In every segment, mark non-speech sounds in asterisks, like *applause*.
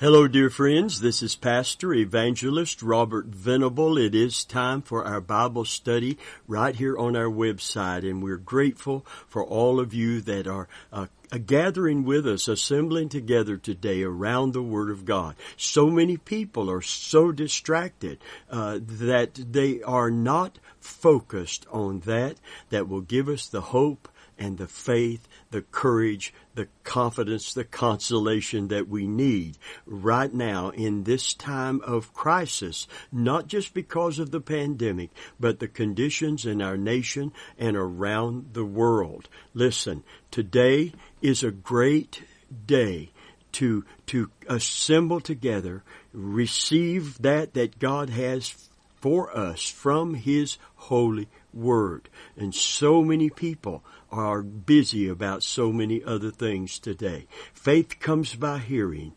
Hello, dear friends. This is Pastor Evangelist Robert Venable. It is time for our Bible study right here on our website, and we're grateful for all of you that are uh, gathering with us, assembling together today around the Word of God. So many people are so distracted uh, that they are not focused on that that will give us the hope and the faith, the courage, the confidence, the consolation that we need right now in this time of crisis, not just because of the pandemic, but the conditions in our nation and around the world. Listen, today is a great day to, to assemble together, receive that that God has for us from His holy word. And so many people are busy about so many other things today. Faith comes by hearing,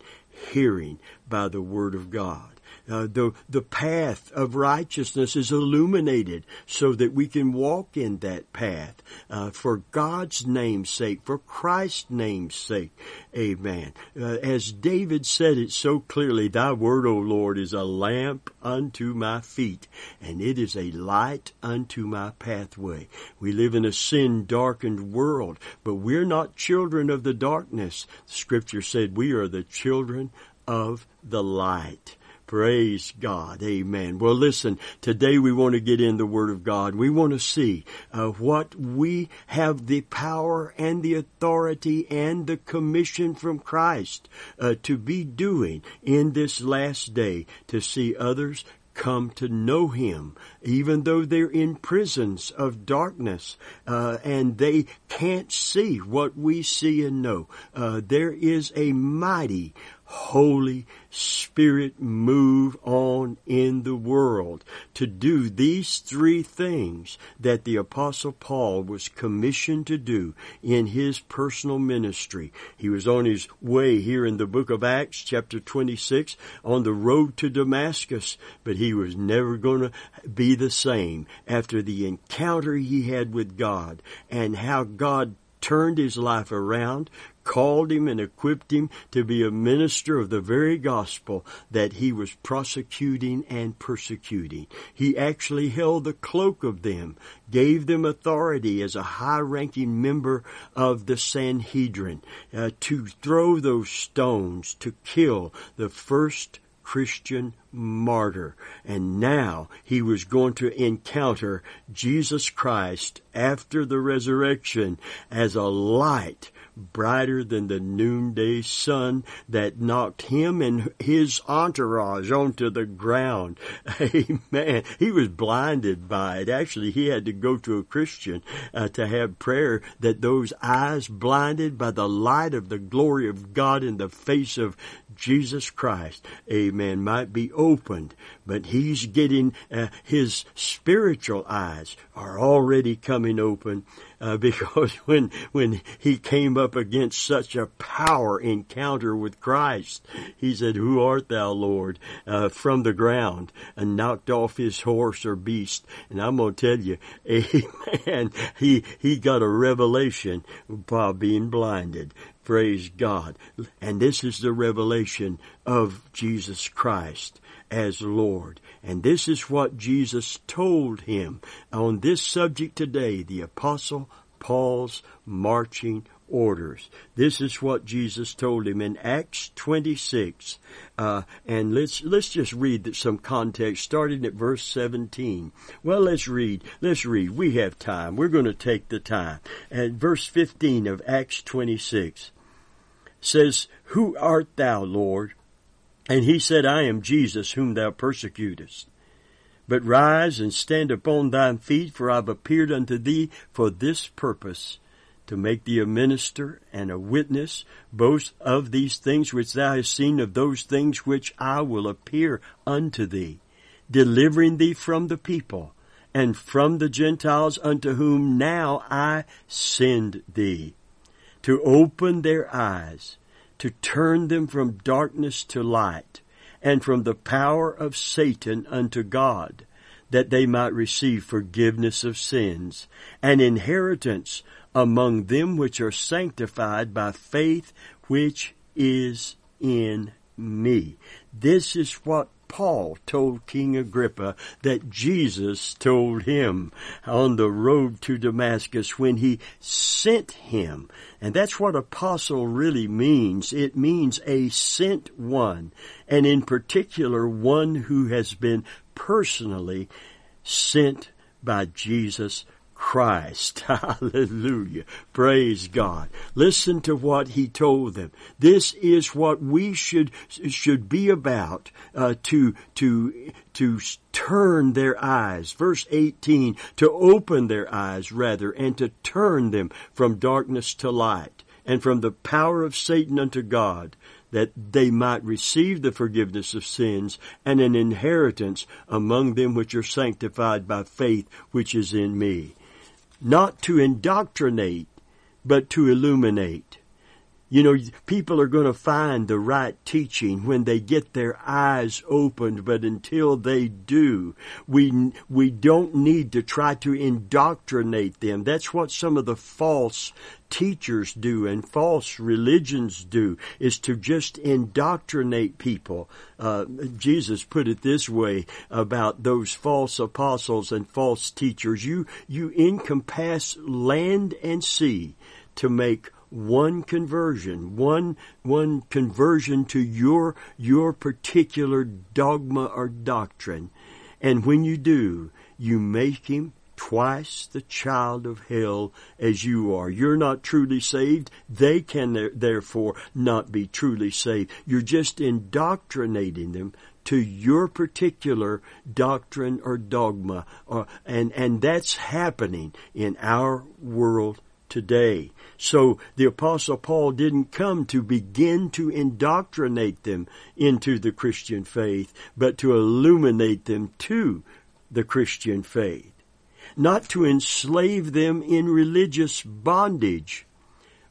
hearing by the word of God. Uh, the the path of righteousness is illuminated so that we can walk in that path uh, for God's name's sake, for Christ's name's sake. Amen. Uh, as David said it so clearly, Thy word, O Lord, is a lamp unto my feet, and it is a light unto my pathway. We live in a sin darkened world, but we're not children of the darkness. Scripture said we are the children of the light. Praise God. Amen. Well, listen, today we want to get in the Word of God. We want to see uh, what we have the power and the authority and the commission from Christ uh, to be doing in this last day to see others come to know Him, even though they're in prisons of darkness uh, and they can't see what we see and know. Uh, there is a mighty Holy Spirit move on in the world to do these three things that the apostle Paul was commissioned to do in his personal ministry. He was on his way here in the book of Acts chapter 26 on the road to Damascus, but he was never going to be the same after the encounter he had with God and how God turned his life around, called him and equipped him to be a minister of the very gospel that he was prosecuting and persecuting. He actually held the cloak of them, gave them authority as a high ranking member of the Sanhedrin uh, to throw those stones to kill the first Christian martyr. And now he was going to encounter Jesus Christ after the resurrection as a light brighter than the noonday sun that knocked him and his entourage onto the ground. *laughs* Amen. He was blinded by it. Actually, he had to go to a Christian uh, to have prayer that those eyes blinded by the light of the glory of God in the face of Jesus Christ, amen, might be opened, but he's getting uh, his spiritual eyes are already coming open uh, *laughs* because when when he came up against such a power encounter with Christ, he said, "Who art thou, Lord?" Uh, from the ground and knocked off his horse or beast. And I'm going to tell you, *laughs* Amen. He he got a revelation by being blinded. Praise God. And this is the revelation of Jesus Christ as Lord. And this is what Jesus told him on this subject today, the apostle Paul's marching orders. This is what Jesus told him in Acts 26. Uh, and let's, let's just read some context starting at verse 17. Well, let's read. Let's read. We have time. We're going to take the time. And verse 15 of Acts 26 says, Who art thou, Lord? And he said, I am Jesus whom thou persecutest. But rise and stand upon thine feet, for I have appeared unto thee for this purpose, to make thee a minister and a witness, both of these things which thou hast seen, of those things which I will appear unto thee, delivering thee from the people, and from the Gentiles unto whom now I send thee, to open their eyes, to turn them from darkness to light, and from the power of Satan unto God, that they might receive forgiveness of sins, and inheritance among them which are sanctified by faith which is in me. This is what Paul told King Agrippa that Jesus told him on the road to Damascus when he sent him. And that's what apostle really means. It means a sent one, and in particular one who has been personally sent by Jesus Christ. *laughs* Hallelujah. Praise God. Listen to what he told them. This is what we should, should be about, uh, to, to, to turn their eyes. Verse 18, to open their eyes rather, and to turn them from darkness to light, and from the power of Satan unto God, that they might receive the forgiveness of sins and an inheritance among them which are sanctified by faith which is in me not to indoctrinate, but to illuminate. You know, people are going to find the right teaching when they get their eyes opened, but until they do, we, we don't need to try to indoctrinate them. That's what some of the false teachers do and false religions do is to just indoctrinate people. Uh, Jesus put it this way about those false apostles and false teachers. You, you encompass land and sea to make one conversion, one, one conversion to your, your particular dogma or doctrine. And when you do, you make him twice the child of hell as you are. You're not truly saved. They can therefore not be truly saved. You're just indoctrinating them to your particular doctrine or dogma. Or, and, and that's happening in our world today. So the apostle Paul didn't come to begin to indoctrinate them into the Christian faith, but to illuminate them to the Christian faith. Not to enslave them in religious bondage,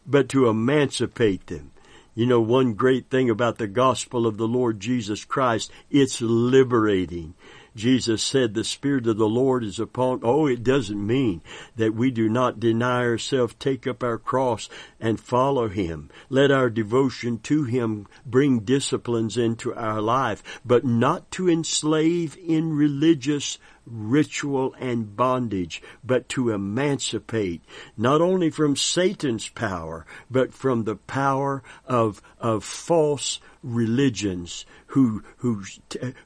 but to emancipate them. You know, one great thing about the gospel of the Lord Jesus Christ, it's liberating. Jesus said, the Spirit of the Lord is upon, oh, it doesn't mean that we do not deny ourselves, take up our cross and follow Him. Let our devotion to Him bring disciplines into our life, but not to enslave in religious ritual and bondage, but to emancipate not only from Satan's power, but from the power of, of false religions who, who,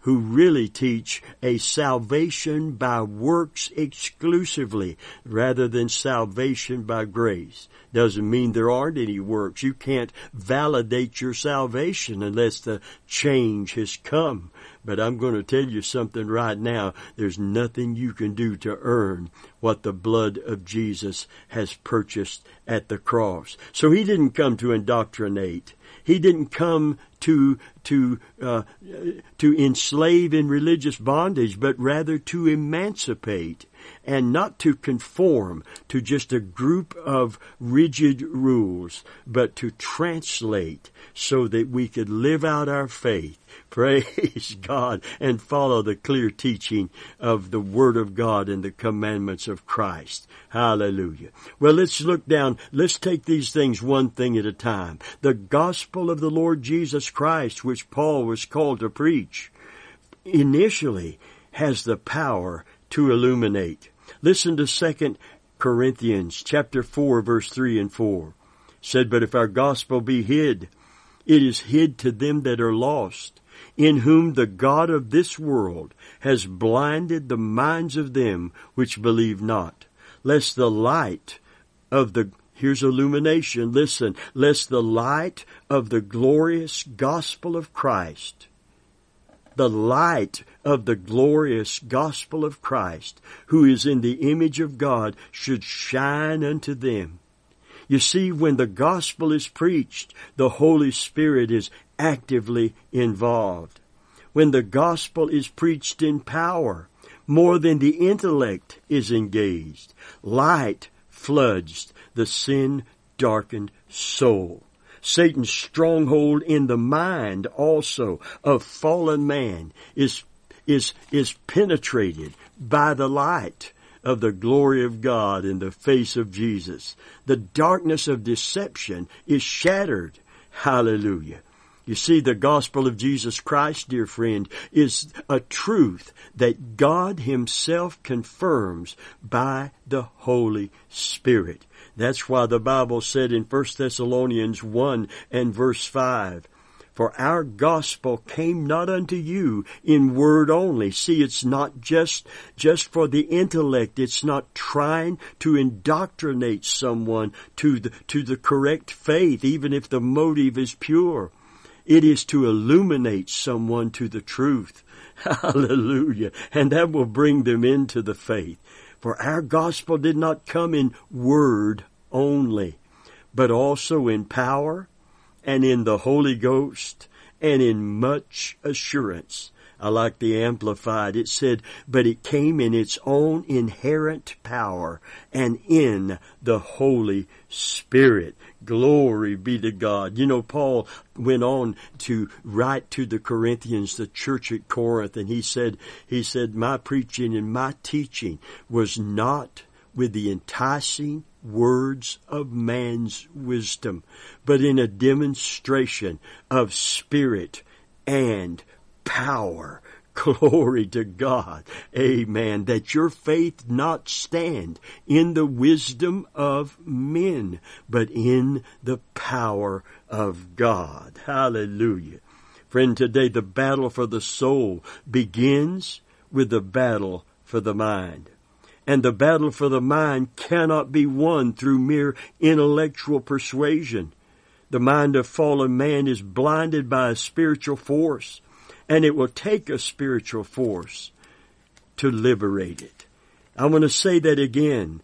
who really teach a salvation by works exclusively rather than salvation by grace. Doesn't mean there aren't any works. You can't validate your salvation unless the change has come. But I'm going to tell you something right now. There's nothing you can do to earn what the blood of Jesus has purchased at the cross. So he didn't come to indoctrinate. He didn't come to to uh, to enslave in religious bondage, but rather to emancipate and not to conform to just a group of rigid rules, but to translate so that we could live out our faith. *laughs* Praise God and follow the clear teaching of the Word of God and the commandments of Christ. Hallelujah. Well, let's look down. Let's take these things one thing at a time. The gospel of the Lord Jesus Christ, which Paul was called to preach, initially has the power to illuminate. Listen to 2 Corinthians chapter 4 verse 3 and 4. Said, but if our gospel be hid, it is hid to them that are lost, in whom the God of this world has blinded the minds of them which believe not, lest the light of the Here's illumination. Listen, lest the light of the glorious gospel of Christ, the light of the glorious gospel of Christ, who is in the image of God, should shine unto them. You see, when the gospel is preached, the Holy Spirit is actively involved. When the gospel is preached in power, more than the intellect is engaged. Light floods the sin darkened soul. Satan's stronghold in the mind also of fallen man is, is, is penetrated by the light of the glory of God in the face of Jesus. The darkness of deception is shattered. Hallelujah. You see, the gospel of Jesus Christ, dear friend, is a truth that God Himself confirms by the Holy Spirit. That's why the Bible said in 1 Thessalonians 1 and verse 5, for our gospel came not unto you in word only. See, it's not just, just for the intellect. It's not trying to indoctrinate someone to the, to the correct faith, even if the motive is pure. It is to illuminate someone to the truth. *laughs* Hallelujah. And that will bring them into the faith. For our gospel did not come in word only, but also in power and in the Holy Ghost and in much assurance. I like the Amplified. It said, but it came in its own inherent power and in the Holy Spirit. Glory be to God. You know, Paul went on to write to the Corinthians, the church at Corinth, and he said, he said, my preaching and my teaching was not with the enticing words of man's wisdom, but in a demonstration of spirit and power. *laughs* Glory to God. Amen. That your faith not stand in the wisdom of men, but in the power of God. Hallelujah. Friend, today the battle for the soul begins with the battle for the mind and the battle for the mind cannot be won through mere intellectual persuasion. The mind of fallen man is blinded by a spiritual force, and it will take a spiritual force to liberate it. I want to say that again.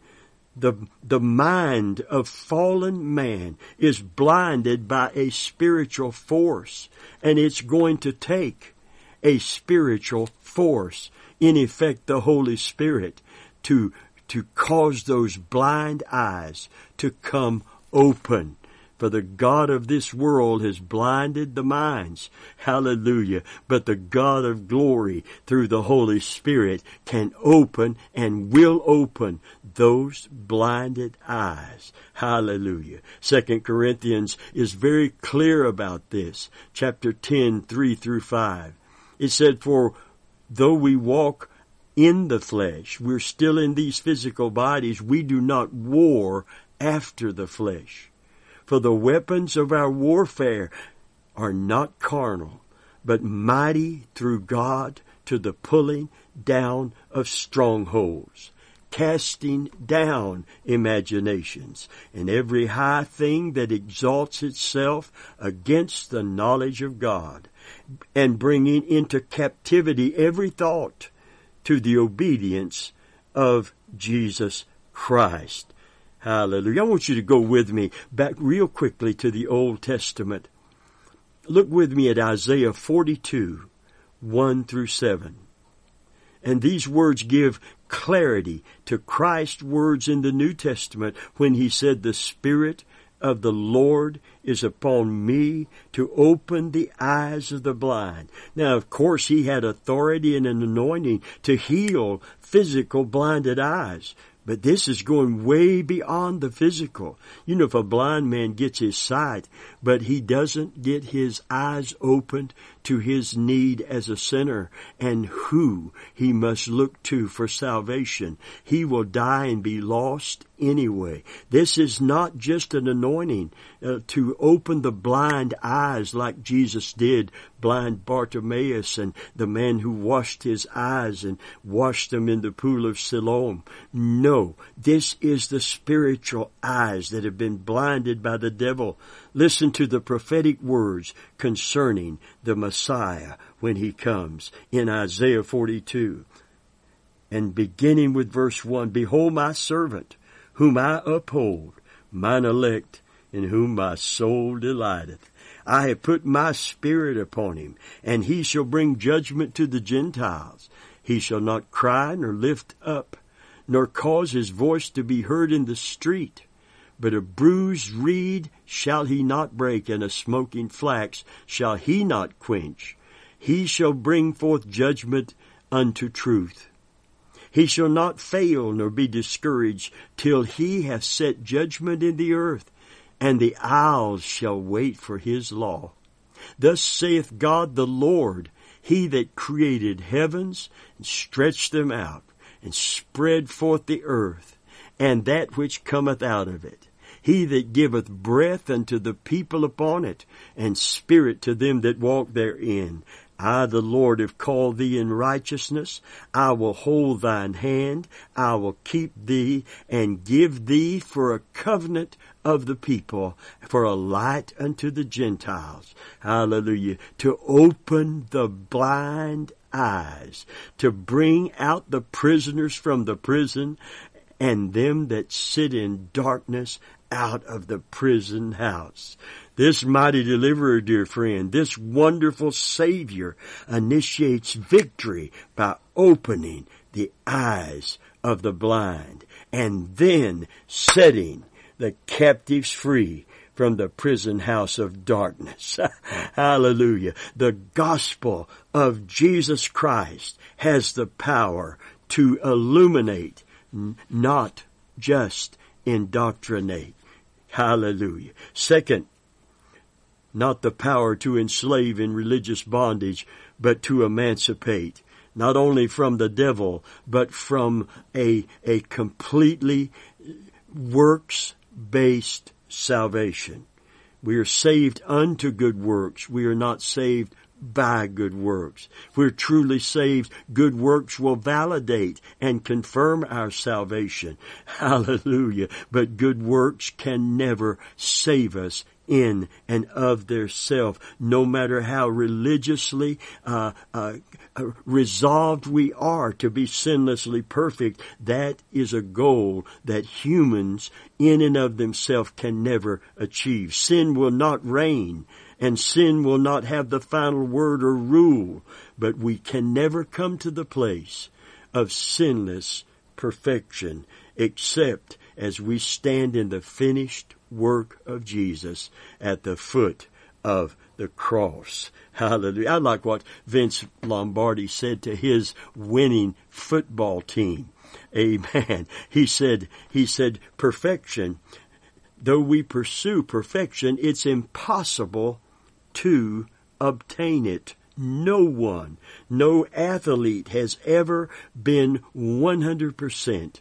The, the mind of fallen man is blinded by a spiritual force, and it's going to take a spiritual force, in effect the Holy Spirit, to, to cause those blind eyes to come open. For the God of this world has blinded the minds. Hallelujah. But the God of glory through the Holy Spirit can open and will open those blinded eyes. Hallelujah. Second Corinthians is very clear about this. Chapter 10, 3 through 5. It said, For though we walk in the flesh. We're still in these physical bodies. We do not war after the flesh. For the weapons of our warfare are not carnal, but mighty through God to the pulling down of strongholds, casting down imaginations, and every high thing that exalts itself against the knowledge of God, and bringing into captivity every thought to the obedience of Jesus Christ. Hallelujah. I want you to go with me back real quickly to the Old Testament. Look with me at Isaiah 42, 1 through 7. And these words give clarity to Christ's words in the New Testament when he said, The Spirit of the Lord is upon me to open the eyes of the blind. Now, of course, he had authority and an anointing to heal physical blinded eyes. But this is going way beyond the physical. You know, if a blind man gets his sight, but he doesn't get his eyes opened to his need as a sinner and who he must look to for salvation, he will die and be lost anyway. This is not just an anointing uh, to open the blind eyes like Jesus did blind Bartimaeus and the man who washed his eyes and washed them in the pool of Siloam. No, this is the spiritual eyes that have been blinded by the devil. Listen to the prophetic words concerning the Messiah when he comes in Isaiah 42. And beginning with verse 1, Behold my servant, whom I uphold, mine elect, in whom my soul delighteth. I have put my spirit upon him, and he shall bring judgment to the Gentiles. He shall not cry nor lift up, nor cause his voice to be heard in the street. But a bruised reed shall he not break, and a smoking flax shall he not quench. He shall bring forth judgment unto truth. He shall not fail nor be discouraged till he hath set judgment in the earth, and the isles shall wait for his law. Thus saith God the Lord, He that created heavens and stretched them out and spread forth the earth and that which cometh out of it. He that giveth breath unto the people upon it, and spirit to them that walk therein. I, the Lord, have called thee in righteousness. I will hold thine hand. I will keep thee and give thee for a covenant of the people, for a light unto the Gentiles. Hallelujah. To open the blind eyes, to bring out the prisoners from the prison, and them that sit in darkness out of the prison house. This mighty deliverer, dear friend, this wonderful savior initiates victory by opening the eyes of the blind and then setting the captives free from the prison house of darkness. *laughs* Hallelujah. The gospel of Jesus Christ has the power to illuminate, not just indoctrinate. Hallelujah. Second, not the power to enslave in religious bondage, but to emancipate, not only from the devil, but from a, a completely works-based salvation. We are saved unto good works. We are not saved by good works. We're truly saved, good works will validate and confirm our salvation. *laughs* Hallelujah. But good works can never save us in and of their self, no matter how religiously uh, uh, resolved we are to be sinlessly perfect. That is a goal that humans, in and of themselves, can never achieve. Sin will not reign and sin will not have the final word or rule, but we can never come to the place of sinless perfection except as we stand in the finished work of Jesus at the foot of the cross. Hallelujah. I like what Vince Lombardi said to his winning football team. Amen. *laughs* He said, he said, perfection, though we pursue perfection, it's impossible to obtain it. No one, no athlete has ever been 100%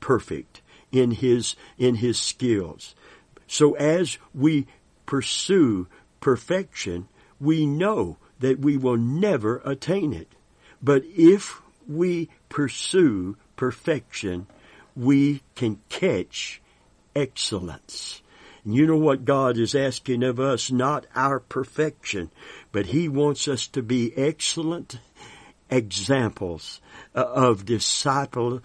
perfect in his, in his skills. So as we pursue perfection, we know that we will never attain it. But if we pursue perfection, we can catch excellence. You know what God is asking of us? Not our perfection, but He wants us to be excellent examples uh, of disciples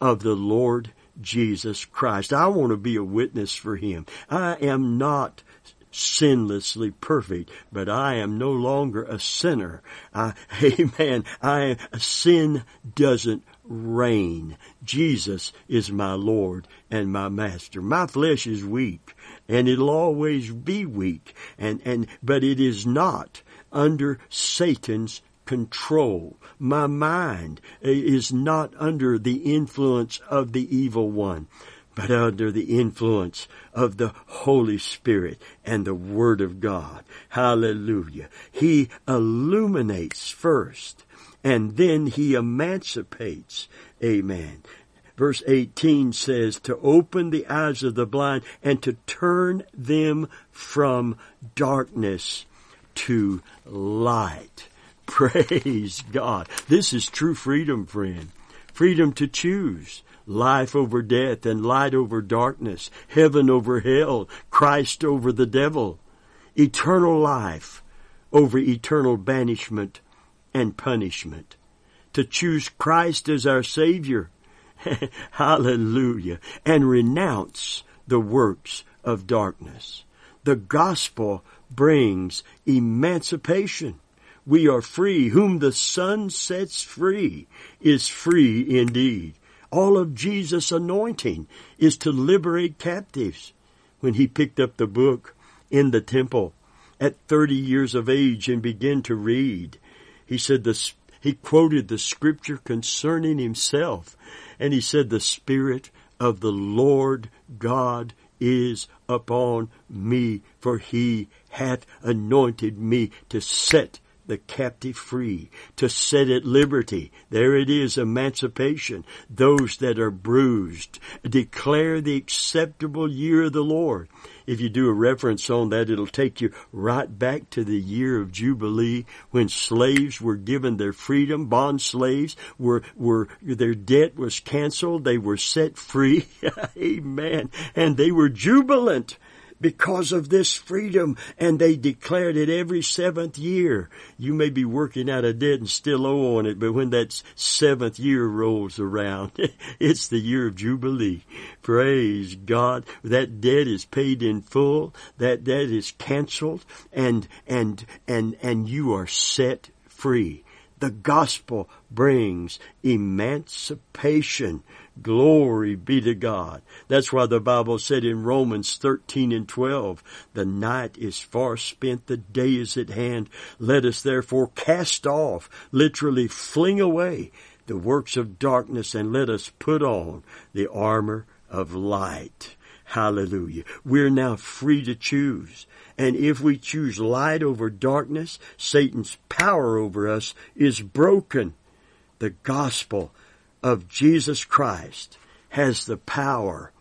of the Lord Jesus Christ. I want to be a witness for Him. I am not sinlessly perfect, but I am no longer a sinner. I, *laughs* amen. I, sin doesn't reign. Jesus is my Lord and my Master. My flesh is weak and it'll always be weak and, and, but it is not under Satan's control. My mind is not under the influence of the evil one, but under the influence of the Holy Spirit and the Word of God. Hallelujah. He illuminates first and then he emancipates. Amen. Verse 18 says to open the eyes of the blind and to turn them from darkness to light. *laughs* Praise God. This is true freedom, friend. Freedom to choose life over death and light over darkness, heaven over hell, Christ over the devil, eternal life over eternal banishment and punishment. To choose Christ as our Savior. *laughs* Hallelujah. And renounce the works of darkness. The gospel brings emancipation. We are free. Whom the Son sets free is free indeed. All of Jesus' anointing is to liberate captives. When he picked up the book in the temple at 30 years of age and began to read, he said the, he quoted the scripture concerning himself and he said the Spirit of the Lord God is upon me, for he hath anointed me to set the captive free, to set at liberty. There it is, emancipation. Those that are bruised. Declare the acceptable year of the Lord. If you do a reference on that, it'll take you right back to the year of Jubilee when slaves were given their freedom. Bond slaves were, were, their debt was canceled. They were set free. *laughs* Amen. And they were jubilant because of this freedom and they declared it every seventh year. You may be working out a debt and still owe on it, but when that seventh year rolls around, *laughs* it's the year of Jubilee. Praise God. That debt is paid in full. That debt is canceled and, and, and, and you are set free. The gospel brings emancipation. Glory be to God. That's why the Bible said in Romans 13 and 12, the night is far spent, the day is at hand. Let us therefore cast off, literally fling away the works of darkness and let us put on the armor of light. Hallelujah. We're now free to choose. And if we choose light over darkness, Satan's power over us is broken. The gospel of Jesus Christ has the power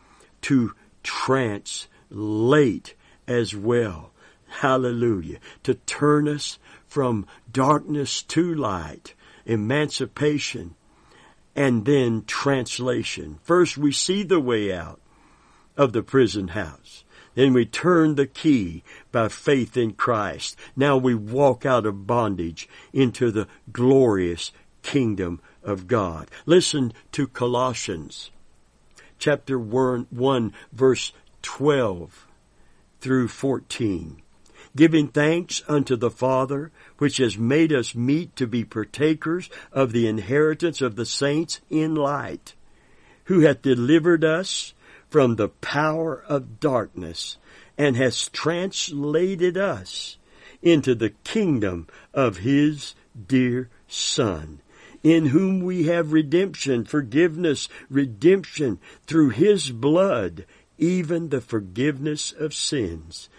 to translate as well. Hallelujah. To turn us from darkness to light, emancipation, and then translation. First we see the way out of the prison house. Then we turn the key by faith in Christ. Now we walk out of bondage into the glorious kingdom of God. Listen to Colossians chapter 1, verse 12 through 14. Giving thanks unto the Father, which has made us meet to be partakers of the inheritance of the saints in light, who hath delivered us from the power of darkness and has translated us into the kingdom of his dear son in whom we have redemption, forgiveness, redemption through his blood, even the forgiveness of sins.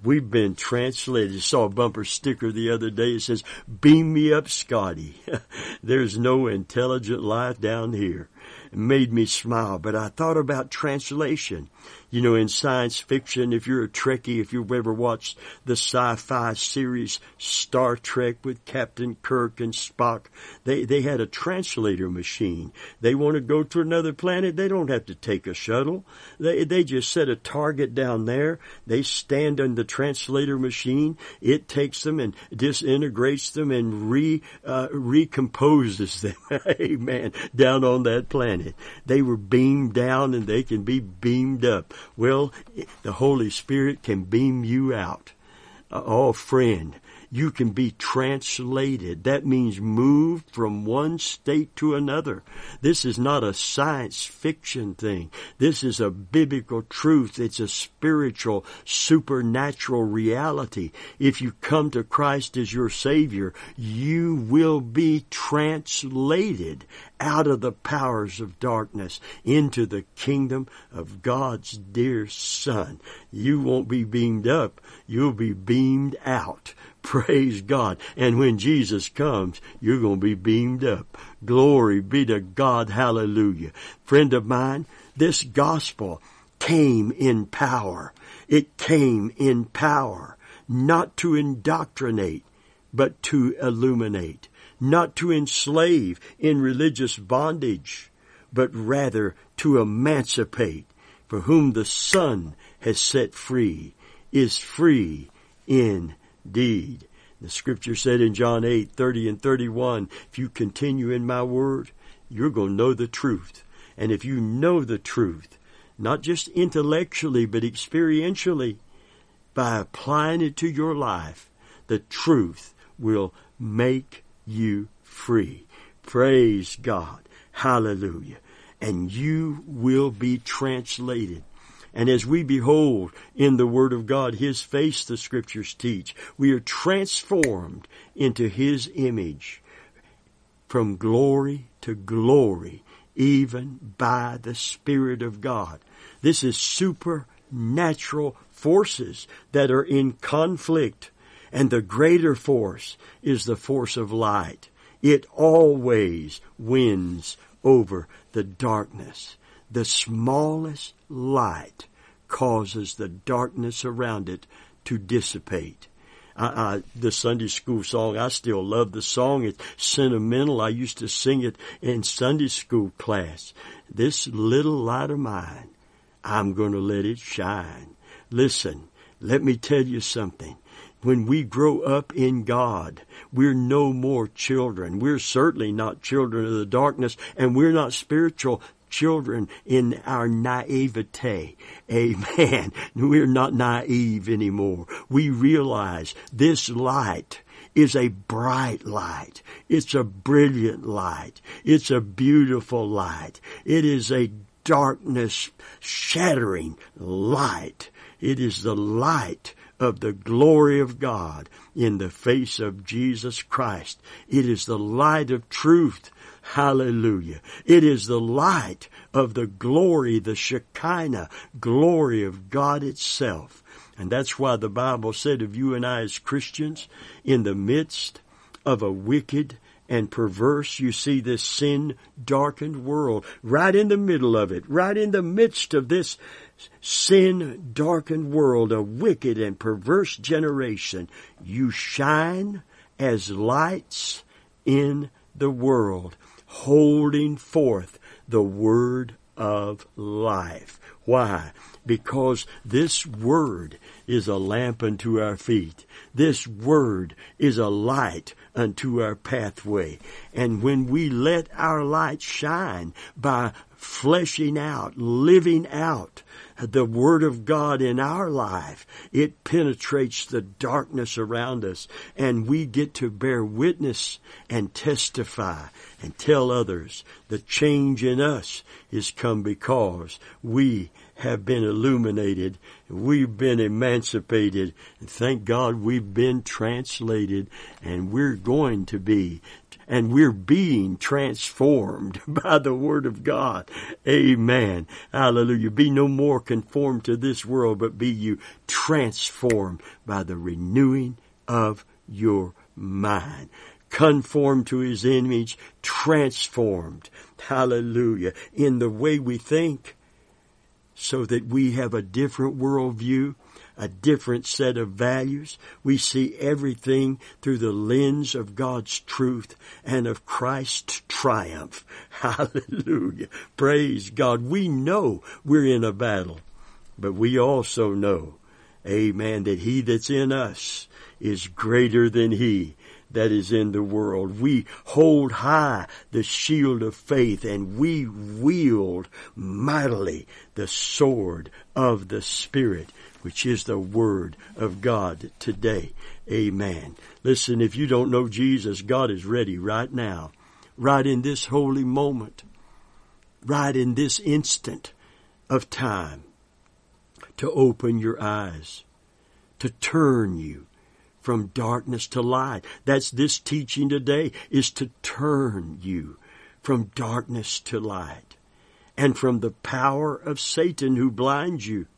We've been translated. Saw a bumper sticker the other day. It says, beam me up, Scotty. *laughs* There's no intelligent life down here. It made me smile, but I thought about translation you know, in science fiction, if you're a Trekkie, if you've ever watched the sci-fi series Star Trek with Captain Kirk and Spock, they, they had a translator machine. They want to go to another planet, they don't have to take a shuttle. They, they just set a target down there. They stand on the translator machine. It takes them and disintegrates them and re, uh, recomposes them. *laughs* Amen. Down on that planet. They were beamed down and they can be beamed up. Well, the Holy Spirit can beam you out. Uh, oh, friend, you can be translated. That means moved from one state to another. This is not a science fiction thing. This is a biblical truth. It's a spiritual, supernatural reality. If you come to Christ as your Savior, you will be translated out of the powers of darkness into the kingdom of God's dear Son. You won't be beamed up. You'll be beamed out. Praise God. And when Jesus comes, you're going to be beamed up. Glory be to God. Hallelujah. Friend of mine, this gospel came in power. It came in power, not to indoctrinate, but to illuminate, not to enslave in religious bondage, but rather to emancipate, for whom the Son has set free is free in deed. The scripture said in John 8, 30 and 31, if you continue in my word, you're going to know the truth. And if you know the truth, not just intellectually, but experientially, by applying it to your life, the truth will make you free. Praise God. Hallelujah. And you will be translated and as we behold in the Word of God His face, the Scriptures teach, we are transformed into His image from glory to glory, even by the Spirit of God. This is supernatural forces that are in conflict. And the greater force is the force of light. It always wins over the darkness. The smallest light causes the darkness around it to dissipate. I, the Sunday school song, I still love the song. It's sentimental. I used to sing it in Sunday school class. This little light of mine, I'm going to let it shine. Listen, let me tell you something. When we grow up in God, we're no more children. We're certainly not children of the darkness, and we're not spiritual children in our naivete. Amen. *laughs* We're not naive anymore. We realize this light is a bright light. It's a brilliant light. It's a beautiful light. It is a darkness shattering light. It is the light of the glory of God in the face of Jesus Christ. It is the light of truth Hallelujah. It is the light of the glory, the Shekinah glory of God itself. And that's why the Bible said of you and I as Christians, in the midst of a wicked and perverse, you see this sin darkened world, right in the middle of it, right in the midst of this sin darkened world, a wicked and perverse generation, you shine as lights in the world holding forth the word of life. Why? Because this word is a lamp unto our feet. This word is a light unto our pathway. And when we let our light shine by fleshing out, living out the Word of God in our life, it penetrates the darkness around us and we get to bear witness and testify and tell others the change in us is come because we have been illuminated. We've been emancipated. And thank God we've been translated and we're going to be and we're being transformed *laughs* by the Word of God. Amen. Hallelujah. Be no more conformed to this world, but be you transformed by the renewing of your mind. Conformed to His image, transformed. Hallelujah. In the way we think, so that we have a different worldview a different set of values. We see everything through the lens of God's truth and of Christ's triumph. *laughs* Hallelujah. Praise God. We know we're in a battle, but we also know, amen, that he that's in us is greater than he that is in the world. We hold high the shield of faith and we wield mightily the sword of the Spirit which is the Word of God today. Amen. Listen, if you don't know Jesus, God is ready right now, right in this holy moment, right in this instant of time to open your eyes, to turn you from darkness to light. That's this teaching today is to turn you from darkness to light and from the power of Satan who blinds you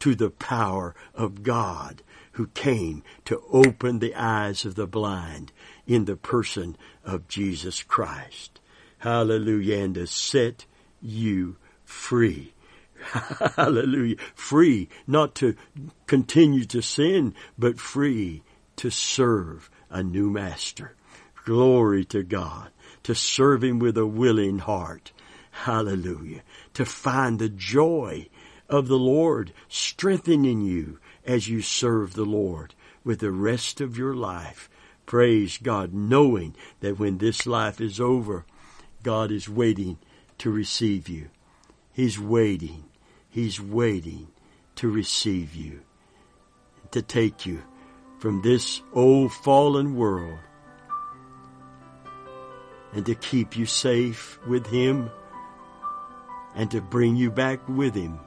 to the power of God who came to open the eyes of the blind in the person of Jesus Christ. Hallelujah. And to set you free. *laughs* Hallelujah. Free not to continue to sin, but free to serve a new master. Glory to God. To serve Him with a willing heart. Hallelujah. To find the joy of the Lord, strengthening you as you serve the Lord with the rest of your life. Praise God, knowing that when this life is over, God is waiting to receive you. He's waiting. He's waiting to receive you, to take you from this old fallen world and to keep you safe with Him and to bring you back with Him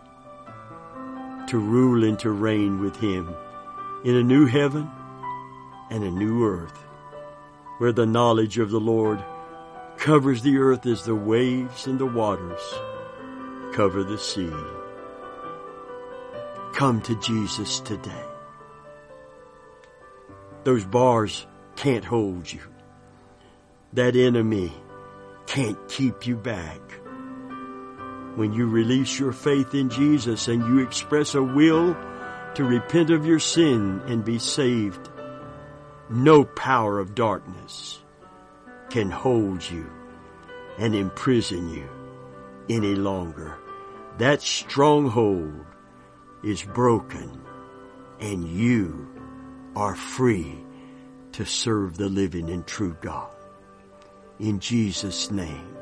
to rule and to reign with Him in a new heaven and a new earth, where the knowledge of the Lord covers the earth as the waves and the waters cover the sea. come to Jesus today. Those bars can't hold you. That enemy can't keep you back. When you release your faith in Jesus and you express a will to repent of your sin and be saved, no power of darkness can hold you and imprison you any longer. That stronghold is broken and you are free to serve the living and true God. In Jesus' name.